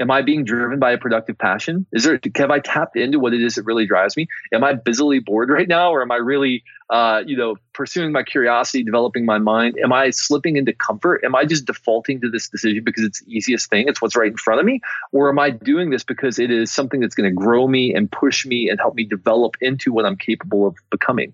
Am I being driven by a productive passion? Is there have I tapped into what it is that really drives me? Am I busily bored right now, or am I really, uh, you know, pursuing my curiosity, developing my mind? Am I slipping into comfort? Am I just defaulting to this decision because it's the easiest thing? It's what's right in front of me, or am I doing this because it is something that's going to grow me and push me and help me develop into what I'm capable of becoming?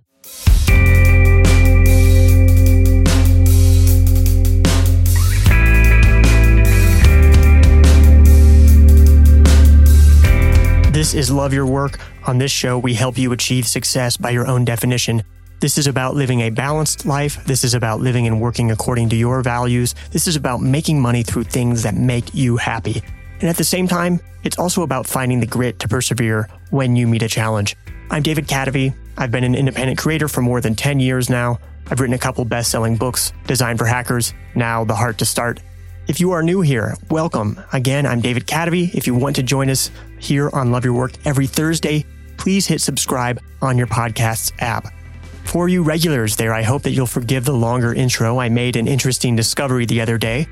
This is Love Your Work. On this show, we help you achieve success by your own definition. This is about living a balanced life. This is about living and working according to your values. This is about making money through things that make you happy. And at the same time, it's also about finding the grit to persevere when you meet a challenge. I'm David Kadavy. I've been an independent creator for more than 10 years now. I've written a couple best selling books, Design for Hackers, now The Heart to Start. If you are new here, welcome. Again, I'm David Kadavy. If you want to join us here on Love Your Work every Thursday, please hit subscribe on your podcast's app. For you regulars there, I hope that you'll forgive the longer intro. I made an interesting discovery the other day.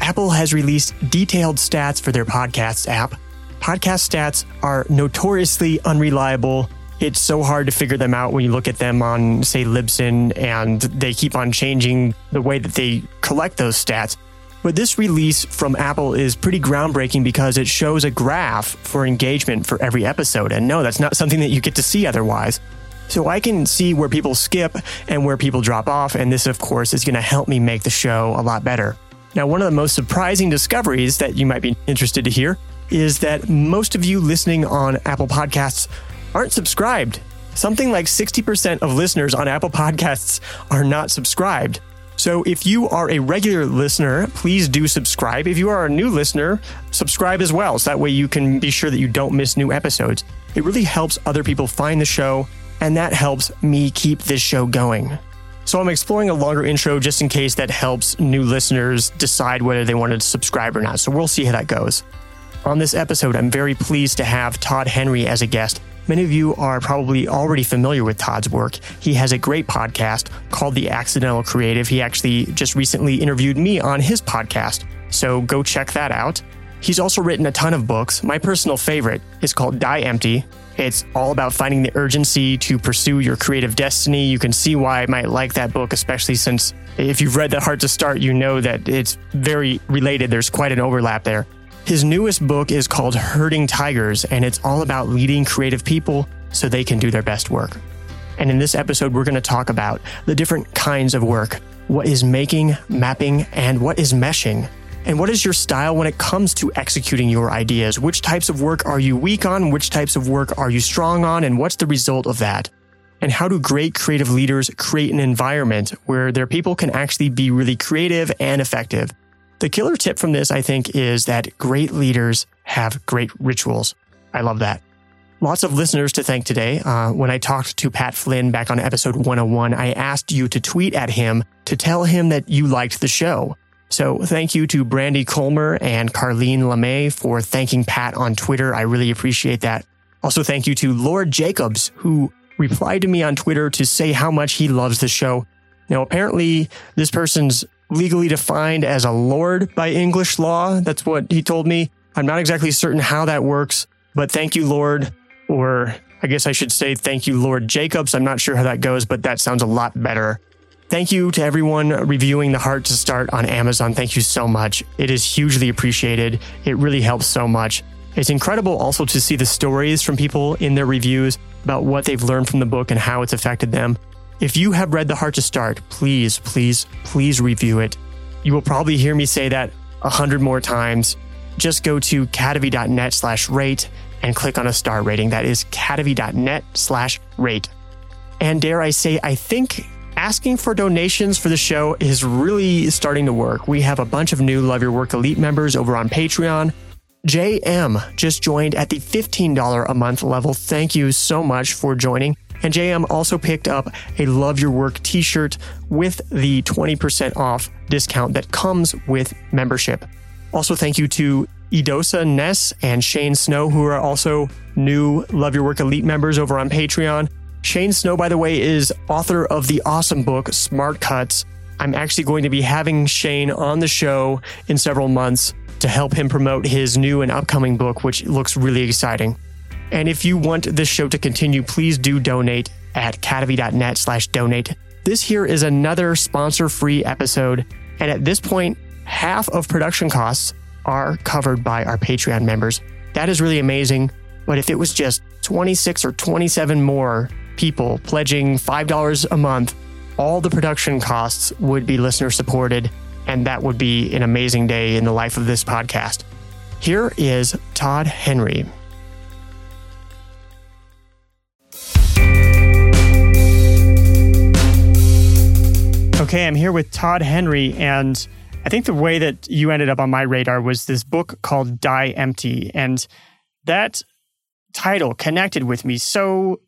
Apple has released detailed stats for their podcasts app. Podcast stats are notoriously unreliable. It's so hard to figure them out when you look at them on, say, Libsyn, and they keep on changing the way that they collect those stats. But this release from Apple is pretty groundbreaking because it shows a graph for engagement for every episode. And no, that's not something that you get to see otherwise. So I can see where people skip and where people drop off. And this, of course, is going to help me make the show a lot better. Now, one of the most surprising discoveries that you might be interested to hear is that most of you listening on Apple Podcasts aren't subscribed. Something like 60% of listeners on Apple Podcasts are not subscribed. So if you are a regular listener, please do subscribe. If you are a new listener, subscribe as well. So that way you can be sure that you don't miss new episodes. It really helps other people find the show, and that helps me keep this show going. So I'm exploring a longer intro just in case that helps new listeners decide whether they want to subscribe or not. So we'll see how that goes. On this episode, I'm very pleased to have Todd Henry as a guest. Many of you are probably already familiar with Todd's work. He has a great podcast called The Accidental Creative. He actually just recently interviewed me on his podcast, so go check that out. He's also written a ton of books. My personal favorite is called Die Empty. It's all about finding the urgency to pursue your creative destiny. You can see why I might like that book, especially since if you've read The Heart to Start, you know that it's very related. There's quite an overlap there. His newest book is called Herding Tigers, and it's all about leading creative people so they can do their best work. And in this episode, we're going to talk about the different kinds of work what is making, mapping, and what is meshing. And what is your style when it comes to executing your ideas? Which types of work are you weak on? Which types of work are you strong on? And what's the result of that? And how do great creative leaders create an environment where their people can actually be really creative and effective? The killer tip from this, I think, is that great leaders have great rituals. I love that. Lots of listeners to thank today. Uh, when I talked to Pat Flynn back on episode 101, I asked you to tweet at him to tell him that you liked the show. So thank you to Brandy Colmer and Carlene LeMay for thanking Pat on Twitter. I really appreciate that. Also, thank you to Lord Jacobs, who replied to me on Twitter to say how much he loves the show. Now, apparently, this person's legally defined as a lord by English law. That's what he told me. I'm not exactly certain how that works, but thank you, Lord. Or I guess I should say thank you, Lord Jacobs. I'm not sure how that goes, but that sounds a lot better. Thank you to everyone reviewing The Heart to Start on Amazon. Thank you so much. It is hugely appreciated. It really helps so much. It's incredible also to see the stories from people in their reviews about what they've learned from the book and how it's affected them. If you have read The Heart to Start, please, please, please review it. You will probably hear me say that a hundred more times. Just go to kadavy.net slash rate and click on a star rating. That is kadavy.net slash rate. And dare I say, I think asking for donations for the show is really starting to work. We have a bunch of new Love Your Work Elite members over on Patreon. JM just joined at the $15 a month level. Thank you so much for joining. And JM also picked up a Love Your Work t shirt with the 20% off discount that comes with membership. Also, thank you to Edosa Ness and Shane Snow, who are also new Love Your Work Elite members over on Patreon. Shane Snow, by the way, is author of the awesome book Smart Cuts. I'm actually going to be having Shane on the show in several months. to help him promote his new and upcoming book, which looks really exciting. And if you want this show to continue, please do donate at kadavy.net slash donate. This here is another sponsor free episode. And at this point, half of production costs are covered by our Patreon members. That is really amazing. But if it was just 26 or 27 more people pledging $5 a month, all the production costs would be listener supported. And that would be an amazing day in the life of this podcast. Here is Todd Henry. Okay, I'm here with Todd Henry, and I think the way that you ended up on my radar was this book called Die Empty. And that title connected with me so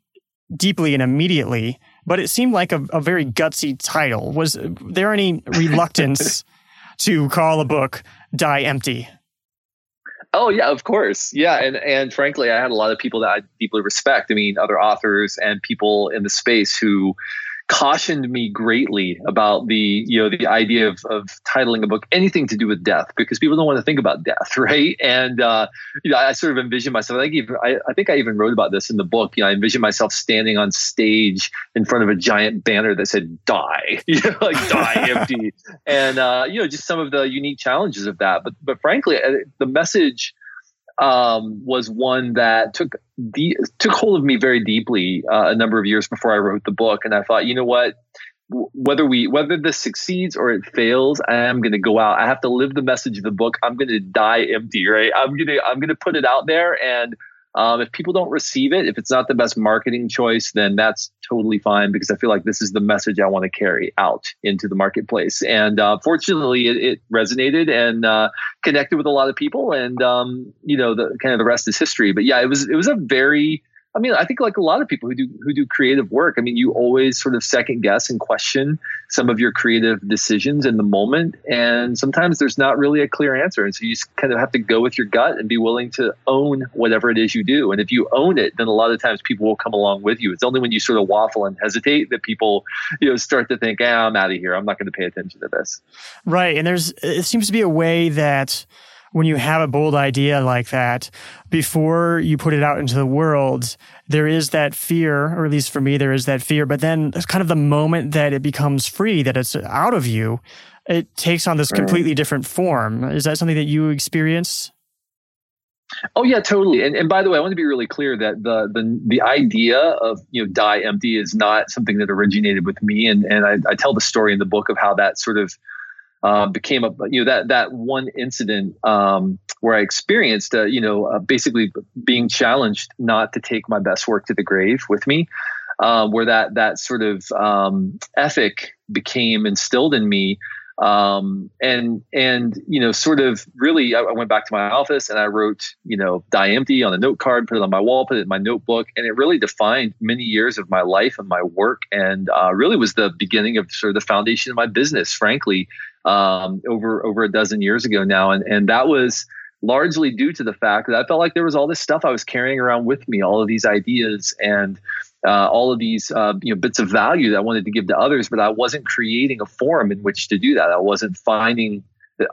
deeply and immediately, but it seemed like a, a very gutsy title. Was there any reluctance to call a book Die Empty? Oh yeah, of course. Yeah, and and frankly, I had a lot of people that I deeply respect. I mean, other authors and people in the space who cautioned me greatly about the you know the idea of, of titling a book anything to do with death because people don't want to think about death right? And uh, you know I sort of envision myself I think, even, I, I think I even wrote about this in the book you know I envision myself standing on stage in front of a giant banner that said die you know like die empty and uh, you know just some of the unique challenges of that. But but frankly uh, the message um, was one that took the took hold of me very deeply uh, a number of years before I wrote the book, and I thought, you know what, whether we whether this succeeds or it fails, I am going to go out. I have to live the message of the book. I'm going to die empty, right? I'm gonna I'm gonna put it out there, and um, if people don't receive it, if it's not the best marketing choice, then that's totally fine because I feel like this is the message I want to carry out into the marketplace. And uh, fortunately, it, it, resonated and uh, connected with a lot of people. And um, you know, the kind of the rest is history. But yeah, it was it was a very I mean, I think like a lot of people who do who do creative work, I mean, you always sort of second guess and question some of your creative decisions in the moment, and sometimes there's not really a clear answer, and so you kind of have to go with your gut and be willing to own whatever it is you do. And if you own it, then a lot of times people will come along with you. It's only when you sort of waffle and hesitate that people, you know, start to think, "Ah, I'm out of here. I'm not going to pay attention to this." Right, and there's it seems to be a way that when you have a bold idea like that, before you put it out into the world, there is that fear, or at least for me, there is that fear. But then kind of the moment that it becomes free, that it's out of you, it takes on this mm-hmm. completely different form. Is that something that you experienced? Oh yeah, totally. And and by the way, I want to be really clear that the the the idea of you know die empty is not something that originated with me. And and I, I tell the story in the book of how that sort of uh, became a you know that that one incident um, where I experienced uh, you know uh, basically being challenged not to take my best work to the grave with me, uh, where that that sort of um, ethic became instilled in me um, and and you know sort of really I, I, went back to my office and i wrote you know die empty on a note card put it on my wall put it in my notebook and it really defined many years of my life and my work and uh, really was the beginning of sort of the foundation of my business frankly um, over over a dozen years ago now and and that was largely due to the fact that i felt like there was all this stuff i was carrying around with me all of these ideas and uh, all of these uh, you know bits of value that I wanted to give to others, but I wasn't creating a forum in which to do that. I wasn't finding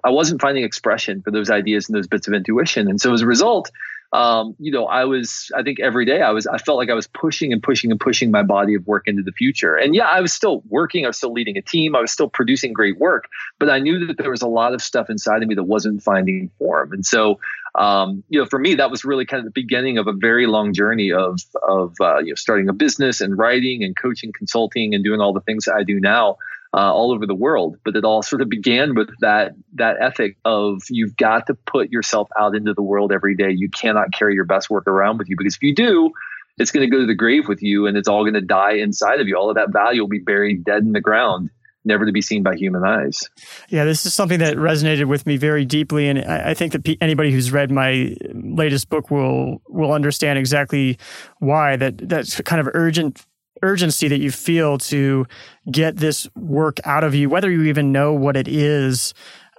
I wasn't finding expression for those ideas and those bits of intuition, and so as a result, um, you know, I was, I think every day I was, I felt like I was pushing and pushing and pushing my body of work into the future. And yeah, I was still working. I was still leading a team. I was still producing great work, but I knew that there was a lot of stuff inside of me that wasn't finding form. And so, um, you know, for me, that was really kind of the beginning of a very long journey of, of, uh, you know, starting a business and writing and coaching, consulting and doing all the things that I do now uh, all over the world. But it all sort of began with that that ethic of you've got to put yourself out into the world every day. You cannot carry your best work around with you because if you do, it's going to go to the grave with you, and it's all going to die inside of you. All of that value will be buried dead in the ground. Never to be seen by human eyes. Yeah, this is something that resonated with me very deeply, and I, I think that anybody who's read my latest book will will understand exactly why that that kind of urgent urgency that you feel to get this work out of you, whether you even know what it is.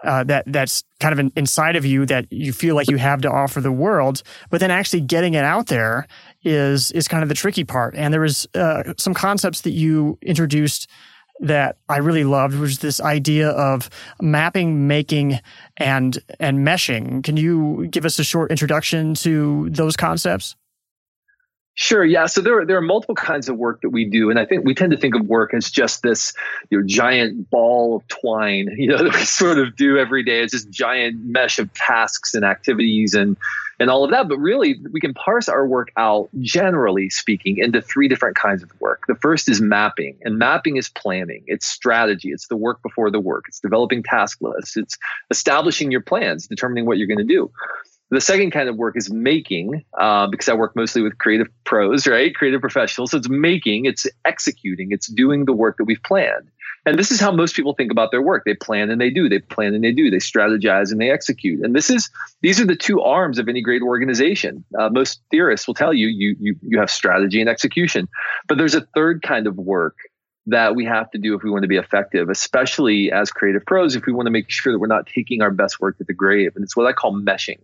Uh, that that's kind of inside of you that you feel like you have to offer the world, but then actually getting it out there is is kind of the tricky part. And there was uh, some concepts that you introduced that I really loved was this idea of mapping, making, and and meshing. Can you give us a short introduction to those concepts? Sure. Yeah. So there are, there are multiple kinds of work that we do, and I think we tend to think of work as just this you know, giant ball of twine, you know, that we sort of do every day. It's this giant mesh of tasks and activities and and all of that. But really, we can parse our work out, generally speaking, into three different kinds of work. The first is mapping, and mapping is planning. It's strategy. It's the work before the work. It's developing task lists. It's establishing your plans, determining what you're going to do. The second kind of work is making, uh, because I work mostly with creative pros, right? Creative professionals. So it's making, it's executing, it's doing the work that we've planned. And this is how most people think about their work. They plan and they do. They plan and they do. They strategize and they execute. And this is these are the two arms of any great organization. Uh, most theorists will tell you you you you have strategy and execution, but there's a third kind of work that we have to do if we want to be effective, especially as creative pros, if we want to make sure that we're not taking our best work to the grave. And it's what I call meshing.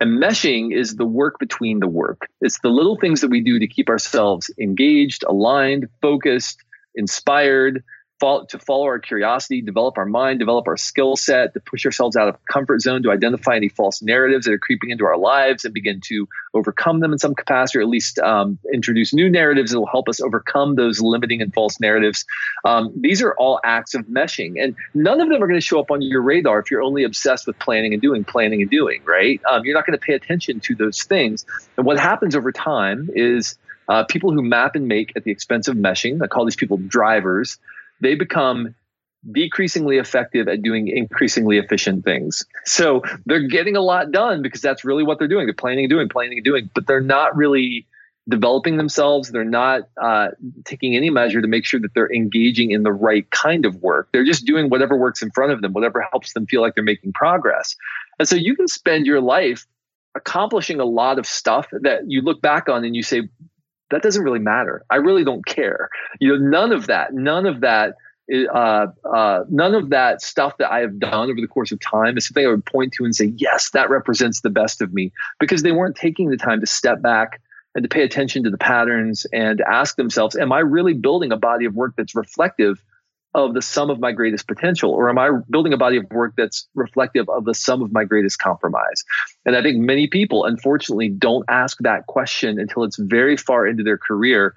And meshing is the work between the work. It's the little things that we do to keep ourselves engaged, aligned, focused, inspired, follow, to follow our curiosity, develop our mind, develop our skill set, to push ourselves out of comfort zone, to identify any false narratives that are creeping into our lives and begin to overcome them in some capacity, or at least um, introduce new narratives that will help us overcome those limiting and false narratives. Um, these are all acts of meshing, and none of them are going to show up on your radar if you're only obsessed with planning and doing, planning and doing. Right? Um, you're not going to pay attention to those things, and what happens over time is. Uh, people who map and make at the expense of meshing, I call these people drivers they become decreasingly effective at doing increasingly efficient things. So they're getting a lot done because that's really what they're doing. They're planning and doing, planning and doing, but they're not really developing themselves. They're not uh, taking any measure to make sure that they're engaging in the right kind of work. They're just doing whatever works in front of them, whatever helps them feel like they're making progress. And so you can spend your life accomplishing a lot of stuff that you look back on and you say, that doesn't really matter. I really don't care. You know, none of that, none of that, uh, uh, none of that stuff that I have done over the course of time is something I would point to and say, yes, that represents the best of me, because they weren't taking the time to step back and to pay attention to the patterns and ask themselves, am I really building a body of work that's reflective of the sum of my greatest potential? Or am I building a body of work that's reflective of the sum of my greatest compromise? And I think many people, unfortunately, don't ask that question until it's very far into their career.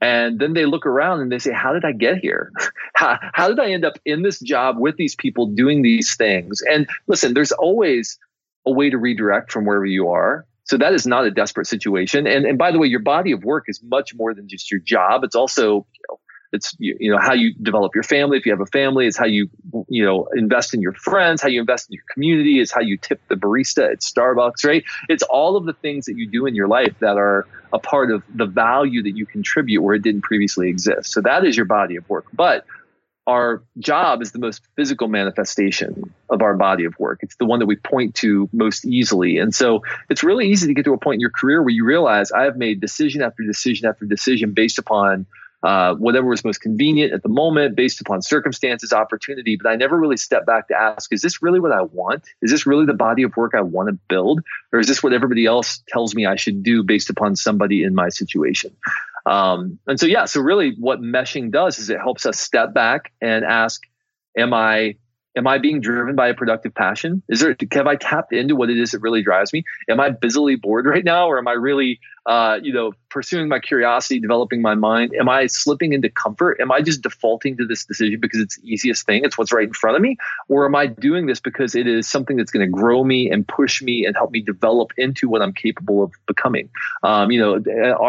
And then they look around and they say, How did I get here? how, how did I end up in this job with these people doing these things? And listen, there's always a way to redirect from wherever you are. So that is not a desperate situation. And, and by the way, your body of work is much more than just your job. It's also you know, it's you, you know how you develop your family if you have a family it's how you you know invest in your friends how you invest in your community is how you tip the barista at starbucks right it's all of the things that you do in your life that are a part of the value that you contribute where it didn't previously exist so that is your body of work but our job is the most physical manifestation of our body of work. It's the one that we point to most easily. And so it's really easy to get to a point in your career where you realize I have made decision after decision after decision based upon uh, whatever was most convenient at the moment based upon circumstances, opportunity. But I never really stepped back to ask, is this really what I want? Is this really the body of work I want to build? Or is this what everybody else tells me I should do based upon somebody in my situation? Um, and so, yeah, so really what meshing does is it helps us step back and ask, am I am I being driven by a productive passion? Is there have I tapped into what it is that really drives me? Am I busily bored right now, or am I really, uh, you know, pursuing my curiosity, developing my mind? Am I slipping into comfort? Am I just defaulting to this decision because it's the easiest thing? It's what's right in front of me, or am I doing this because it is something that's going to grow me and push me and help me develop into what I'm capable of becoming? Um, you know,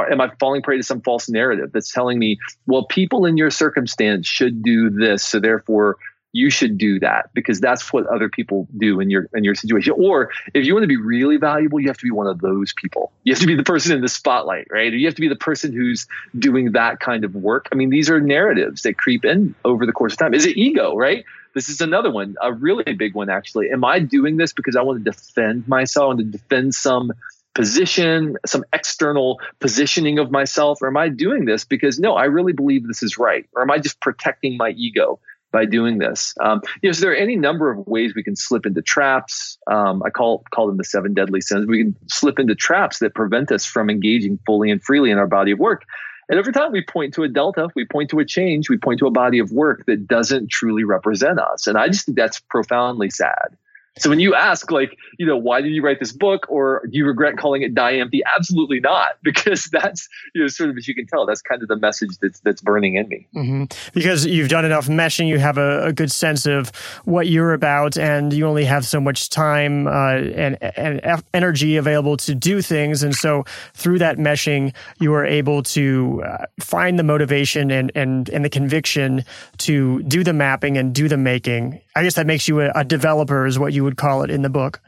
am I falling prey to some false narrative that's telling me, well, people in your circumstance should do this, so therefore you should do that because that's what other people do in your in your situation. Or if you want to be really valuable, you have to be one of those people. You have to be the person in the spotlight, right? Or you have to be the person who's doing that kind of work. I mean, these are narratives that creep in over the course of time. Is it ego, right? This is another one, a really big one actually. Am I doing this because I want to defend myself, and to defend some position, some external positioning of myself? Or am I doing this because no, I really believe this is right? Or am I just protecting my ego? By doing this. Um, you know, so there are any number of ways we can slip into traps. Um, I call call them the seven deadly sins. We can slip into traps that prevent us from engaging fully and freely in our body of work. And every time we point to a delta, we point to a change, we point to a body of work that doesn't truly represent us. And I just think that's profoundly sad. So when you ask, like, you know, why did you write this book, or do you regret calling it Die Empty? Absolutely not, because that's you know, sort of as you can tell, that's kind of the message that's that's burning in me. Mm-hmm. Because you've done enough meshing, you have a, a, good sense of what you're about, and you only have so much time uh, and and energy available to do things, and so through that meshing, you are able to uh, find the motivation and and and the conviction to do the mapping and do the making. I guess that makes you a, a developer, is what you would call it in the book.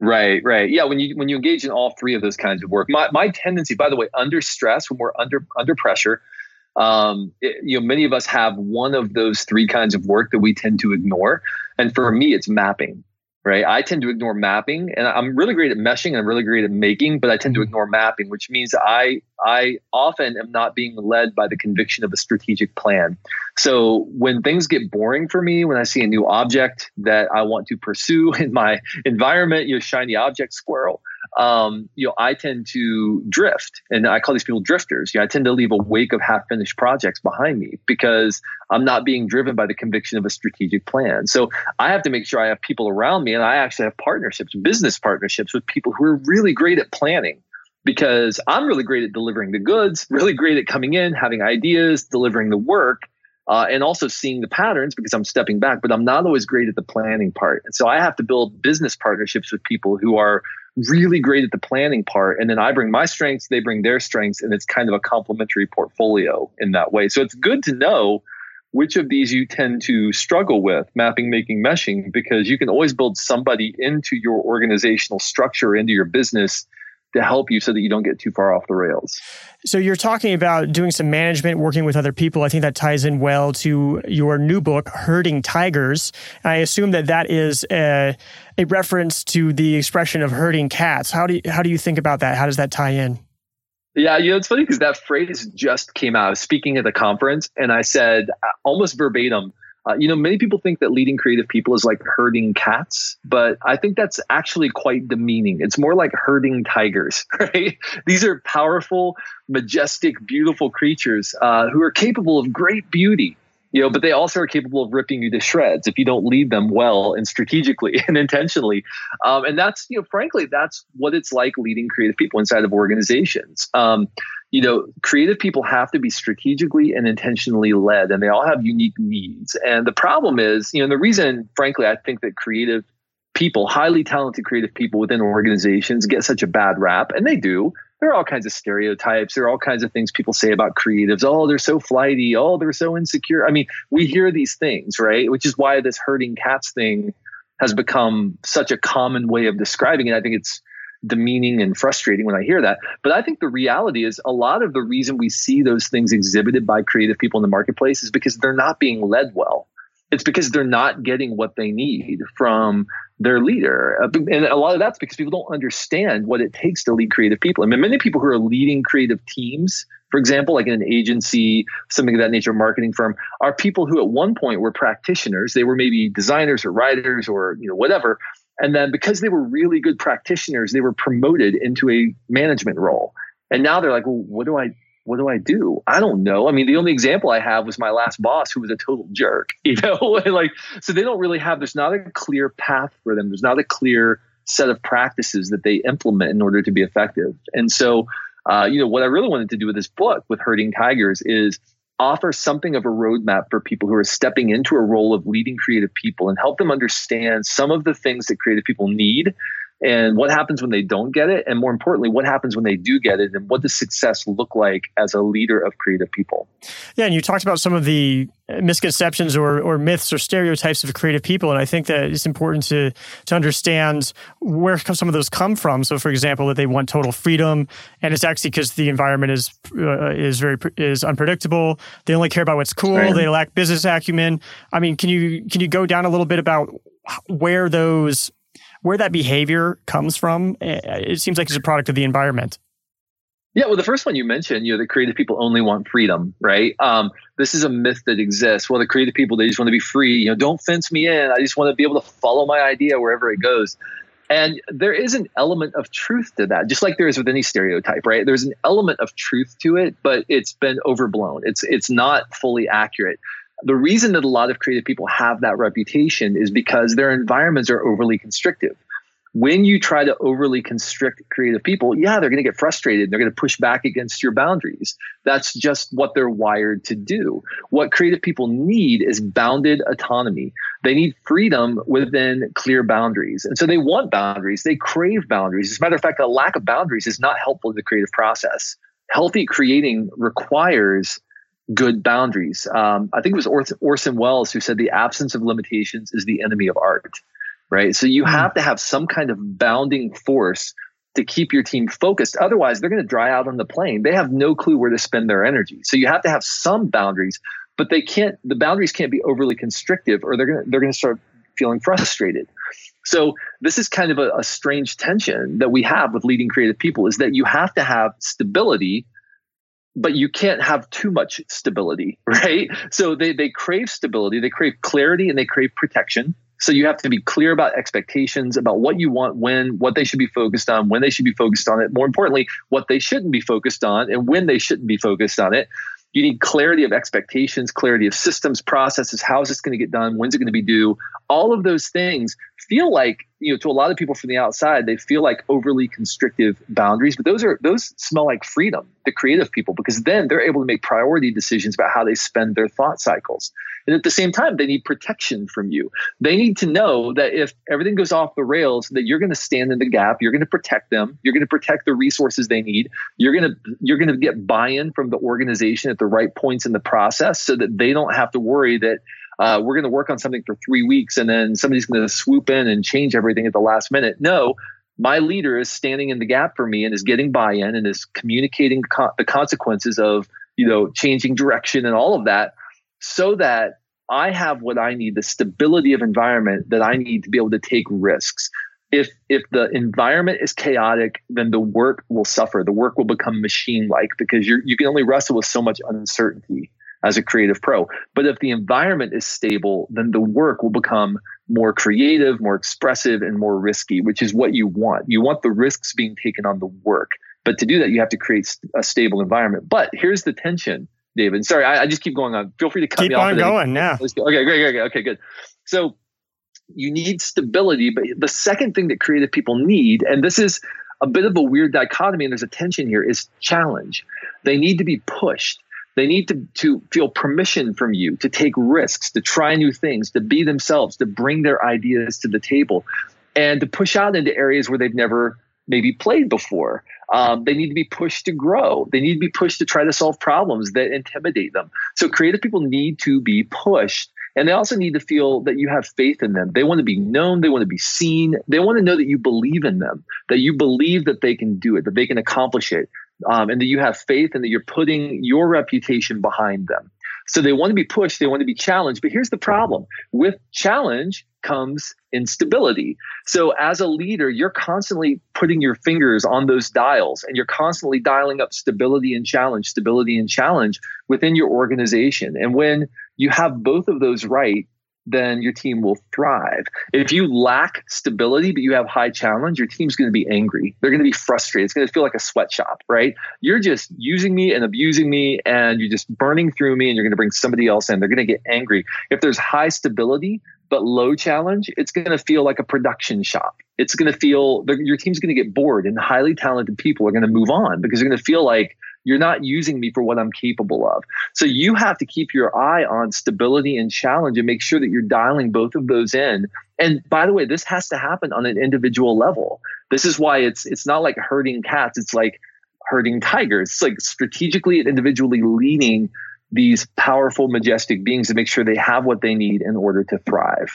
Right, right. Yeah, when you when you engage in all three of those kinds of work, my my tendency, by the way, under stress, when we're under under pressure, um, it, you know, many of us have one of those three kinds of work that we tend to ignore, and for me, it's mapping right? I tend to ignore mapping and I'm really great at meshing and I'm really great at making, but I tend to mm-hmm. ignore mapping, which means I I often am not being led by the conviction of a strategic plan. So when things get boring for me, when I see a new object that I want to pursue in my environment, you know, shiny object squirrel, um, you know, I tend to drift, and I call these people drifters. You know, I tend to leave a wake of half-finished projects behind me because I'm not being driven by the conviction of a strategic plan. So I have to make sure I have people around me, and I actually have partnerships, business partnerships with people who are really great at planning. Because I'm really great at delivering the goods, really great at coming in, having ideas, delivering the work, uh, and also seeing the patterns because I'm stepping back, but I'm not always great at the planning part. And so I have to build business partnerships with people who are really great at the planning part. And then I bring my strengths, they bring their strengths, and it's kind of a complementary portfolio in that way. So it's good to know which of these you tend to struggle with mapping, making, meshing, because you can always build somebody into your organizational structure, into your business to help you so that you don't get too far off the rails. So you're talking about doing some management, working with other people. I think that ties in well to your new book, Herding Tigers. I assume that that is a, a reference to the expression of herding cats. How do you, how do you think about that? How does that tie in? Yeah, you know, it's funny because that phrase just came out. speaking at the conference, and I said uh, almost verbatim, uh, you know, many people think that leading creative people is like herding cats, but I think that's actually quite demeaning. It's more like herding tigers, right? These are powerful, majestic, beautiful creatures uh, who are capable of great beauty, you know, but they also are capable of ripping you to shreds if you don't lead them well and strategically and intentionally. Um, and that's, you know, frankly, that's what it's like leading creative people inside of organizations. Um, you know, creative people have to be strategically and intentionally led, and they all have unique needs. And the problem is, you know, the reason, frankly, I think that creative people, highly talented creative people within organizations get such a bad rap, and they do. There are all kinds of stereotypes. There are all kinds of things people say about creatives. Oh, they're so flighty. Oh, they're so insecure. I mean, we hear these things, right? Which is why this herding cats thing has become such a common way of describing it. I think it's demeaning and frustrating when I hear that. But I think the reality is a lot of the reason we see those things exhibited by creative people in the marketplace is because they're not being led well. It's because they're not getting what they need from their leader. Uh, and a lot of that's because people don't understand what it takes to lead creative people. I mean, many people who are leading creative teams, for example, like in an agency, something of that nature, marketing firm, are people who at one point were practitioners. They were maybe designers or writers or you know whatever, and then because they were really good practitioners, they were promoted into a management role. And now they're like, well, what do I what do I do? I don't know. I mean, the only example I have was my last boss who was a total jerk, you know, like, so they don't really have, there's not a clear path for them. There's not a clear set of practices that they implement in order to be effective. And so, uh, you know, what I really wanted to do with this book with Herding Tigers is offer something of a roadmap for people who are stepping into a role of leading creative people and help them understand some of the things that creative people need and what happens when they don't get it and more importantly what happens when they do get it and what does success look like as a leader of creative people? Yeah and you talked about some of the misconceptions or, or myths or stereotypes of creative people and i think that it's important to to understand where some of those come from. So for example that they want total freedom and it's actually because the environment is uh, is very is unpredictable. They only care about what's cool. Right. they lack business acumen. I mean can you can you go down a little bit about where those where that behavior comes from, eh, it seems like it's a product of the environment. Yeah, well, the first one you mentioned, you know, the creative people only want freedom, right? Um, this is a myth that exists. Well, the creative people, they just want to be free. You know, don't fence me in. I just want to be able to follow my idea wherever it goes. And there is an element of truth to that, just like there is with any stereotype, right? There's an element of truth to it, but it's been overblown. It's it's not fully accurate. The reason that a lot of creative people have that reputation is because their environments are overly constrictive when you try to overly constrict creative people, yeah, they're going to get frustrated. They're going to push back against your boundaries. That's just what they're wired to do. What creative people need is bounded autonomy. They need freedom within clear boundaries. And so they want boundaries. They crave boundaries. As a matter of fact, a lack of boundaries is not helpful to the creative process. Healthy creating requires good boundaries. Um, I think it was Orson Welles who said the absence of limitations is the enemy of art right? So you hmm. have to have some kind of bounding force to keep your team focused. Otherwise, they're going to dry out on the plane. They have no clue where to spend their energy. So you have to have some boundaries, but they can't. The boundaries can't be overly constrictive, or they're going to they're going to start feeling frustrated. So this is kind of a, a strange tension that we have with leading creative people is that you have to have stability but you can't have too much stability, right? So they, they crave stability, they crave clarity, and they crave protection. So you have to be clear about expectations about what you want when, what they should be focused on, when they should be focused on it. More importantly, what they shouldn't be focused on and when they shouldn't be focused on it. You need clarity of expectations, clarity of systems, processes. How is this going to get done? When's it going to be due? All of those things feel like, you know, to a lot of people from the outside, they feel like overly constrictive boundaries, but those are those smell like freedom to creative people because then they're able to make priority decisions about how they spend their thought cycles. And at the same time, they need protection from you. They need to know that if everything goes off the rails, that you're going to stand in the gap. You're going to protect them. You're going to protect the resources they need. You're going to you're going to get buy-in from the organization at the right points in the process, so that they don't have to worry that uh, we're going to work on something for three weeks and then somebody's going to swoop in and change everything at the last minute. No, my leader is standing in the gap for me and is getting buy-in and is communicating the consequences of you know changing direction and all of that so that I have what I need, the stability of environment that I need to be able to take risks. If if the environment is chaotic, then the work will suffer. The work will become machine-like because you you can only wrestle with so much uncertainty as a creative pro. But if the environment is stable, then the work will become more creative, more expressive, and more risky, which is what you want. You want the risks being taken on the work. But to do that, you have to create a stable environment. But here's the tension David. Sorry, I, I, just keep going on. Feel free to cut keep me off. Keep on going. Yeah. Okay, great, great, great. Okay, good. So you need stability, but the second thing that creative people need, and this is a bit of a weird dichotomy, and there's a tension here, is challenge. They need to be pushed. They need to, to feel permission from you to take risks, to try new things, to be themselves, to bring their ideas to the table, and to push out into areas where they've never maybe played before. Um, they need to be pushed to grow. They need to be pushed to try to solve problems that intimidate them. So creative people need to be pushed. And they also need to feel that you have faith in them. They want to be known. They want to be seen. They want to know that you believe in them, that you believe that they can do it, that they can accomplish it, um, and that you have faith and that you're putting your reputation behind them. So they want to be pushed, they want to be challenged. But here's the problem with challenge comes instability. So as a leader, you're constantly putting your fingers on those dials and you're constantly dialing up stability and challenge, stability and challenge within your organization. And when you have both of those right, then your team will thrive. If you lack stability, but you have high challenge, your team's going to be angry. They're going to be frustrated. It's going to feel like a sweatshop, right? You're just using me and abusing me, and you're just burning through me, and you're going to bring somebody else in. They're going to get angry. If there's high stability, but low challenge, it's going to feel like a production shop. It's going to feel your team's going to get bored, and highly talented people are going to move on because they're going to feel like you're not using me for what I'm capable of. So you have to keep your eye on stability and challenge and make sure that you're dialing both of those in. And by the way, this has to happen on an individual level. This is why it's it's not like herding cats, it's like herding tigers. It's like strategically and individually leading these powerful, majestic beings to make sure they have what they need in order to thrive.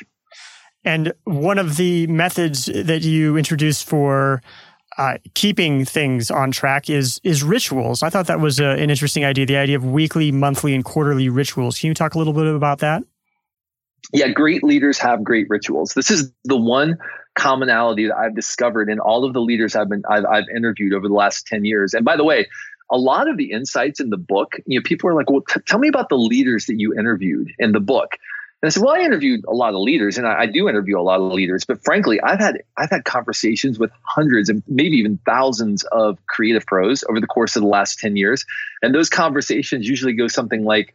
And one of the methods that you introduced for uh, keeping things on track is is rituals. I thought that was a, an interesting idea. The idea of weekly, monthly, and quarterly rituals. Can you talk a little bit about that? Yeah, great leaders have great rituals. This is the one commonality that I've discovered in all of the leaders I've been I've, I've interviewed over the last ten years. And by the way, a lot of the insights in the book, you know, people are like, "Well, t- tell me about the leaders that you interviewed in the book." And I said, well, I interviewed a lot of leaders and I, I, do interview a lot of leaders, but frankly, I've had, I've had conversations with hundreds and maybe even thousands of creative pros over the course of the last 10 years. And those conversations usually go something like,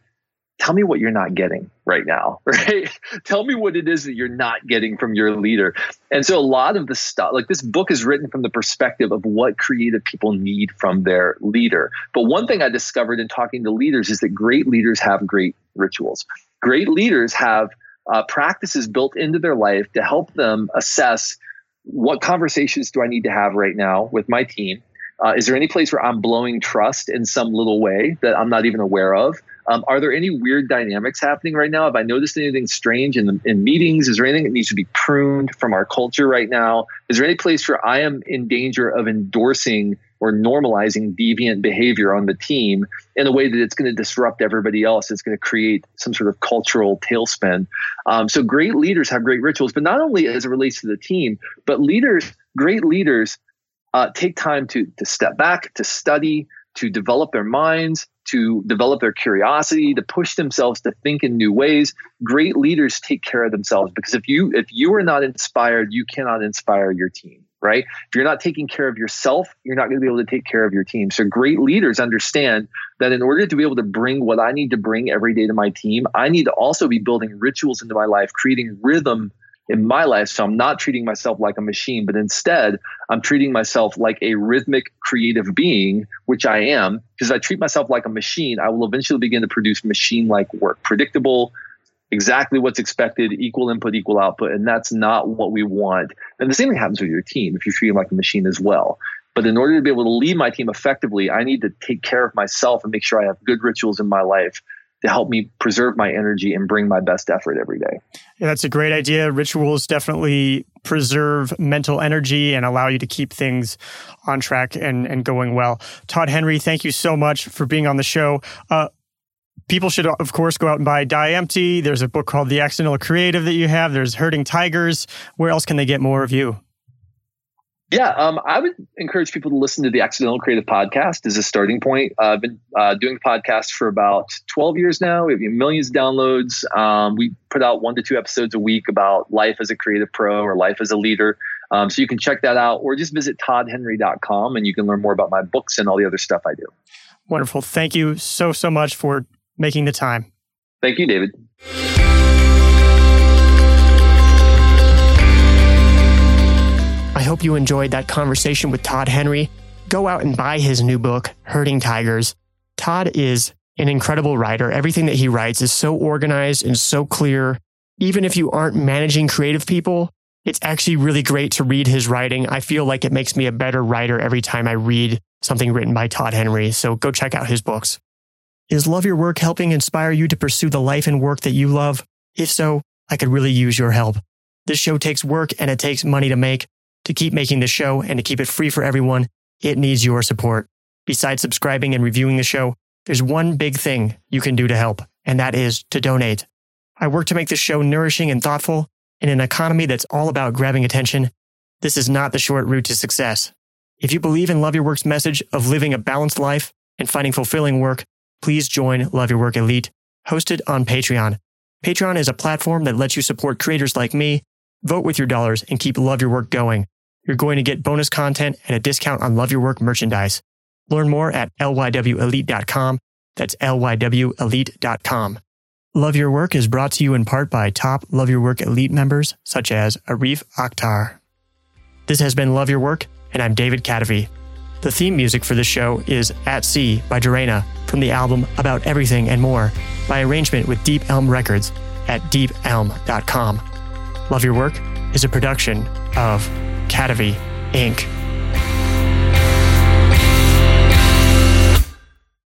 tell me what you're not getting right now, right? tell me what it is that you're not getting from your leader. And so a lot of the stuff, like this book is written from the perspective of what creative people need from their leader. But one thing I discovered in talking to leaders is that great leaders have great rituals. Great leaders have uh, practices built into their life to help them assess what conversations do I need to have right now with my team? Uh, is there any place where I'm blowing trust in some little way that I'm not even aware of? Um, are there any weird dynamics happening right now? Have I noticed anything strange in the, in meetings? Is there anything that needs to be pruned from our culture right now? Is there any place where I am in danger of endorsing or normalizing deviant behavior on the team in a way that it's going to disrupt everybody else? It's going to create some sort of cultural tailspin. Um, so great leaders have great rituals, but not only as it relates to the team, but leaders, great leaders, uh, take time to to step back, to study, to develop their minds, to develop their curiosity, to push themselves to think in new ways. Great leaders take care of themselves because if you if you are not inspired, you cannot inspire your team, right? If you're not taking care of yourself, you're not going to be able to take care of your team. So great leaders understand that in order to be able to bring what I need to bring every day to my team, I need to also be building rituals into my life, creating rhythm in my life. So I'm not treating myself like a machine, but instead I'm treating myself like a rhythmic, creative being, which I am. Because I treat myself like a machine, I will eventually begin to produce machine like work, predictable, exactly what's expected, equal input, equal output. And that's not what we want. And the same thing happens with your team if you're treating like a machine as well. But in order to be able to lead my team effectively, I need to take care of myself and make sure I have good rituals in my life to help me preserve my energy and bring my best effort every day. Yeah, that's a great idea. Rituals definitely preserve mental energy and allow you to keep things on track and, and going well. Todd Henry, thank you so much for being on the show. Uh, people should, of course, go out and buy Die Empty. There's a book called The Accidental Creative that you have. There's Herding Tigers. Where else can they get more of you? Yeah, um, I would encourage people to listen to the Accidental Creative Podcast as a starting point. Uh, I've been uh, doing the podcast for about 12 years now. We have millions of downloads. Um, we put out one to two episodes a week about life as a creative pro or life as a leader. Um, so you can check that out or just visit toddhenry.com and you can learn more about my books and all the other stuff I do. Wonderful. Thank you so, so much for making the time. Thank you, David. I hope you enjoyed that conversation with Todd Henry. Go out and buy his new book, Herding Tigers. Todd is an incredible writer. Everything that he writes is so organized and so clear. Even if you aren't managing creative people, it's actually really great to read his writing. I feel like it makes me a better writer every time I read something written by Todd Henry. So go check out his books. Is Love Your Work helping inspire you to pursue the life and work that you love? If so, I could really use your help. This show takes work and it takes money to make. To keep making the show and to keep it free for everyone, it needs your support. Besides subscribing and reviewing the show, there's one big thing you can do to help, and that is to donate. I work to make this show nourishing and thoughtful in an economy that's all about grabbing attention. This is not the short route to success. If you believe in Love Your Work's message of living a balanced life and finding fulfilling work, please join Love Your Work Elite, hosted on Patreon. Patreon is a platform that lets you support creators like me, vote with your dollars, and keep Love Your Work going you're going to get bonus content and a discount on Love Your Work merchandise. Learn more at lywelite.com. That's lywelite.com. Love Your Work is brought to you in part by top Love Your Work elite members such as Arif Akhtar. This has been Love Your Work, and I'm David Kadavy. The theme music for this show is At Sea by Dorena from the album About Everything and More by arrangement with Deep Elm Records at deepelm.com. Love Your Work is a production of Kadavy Inc.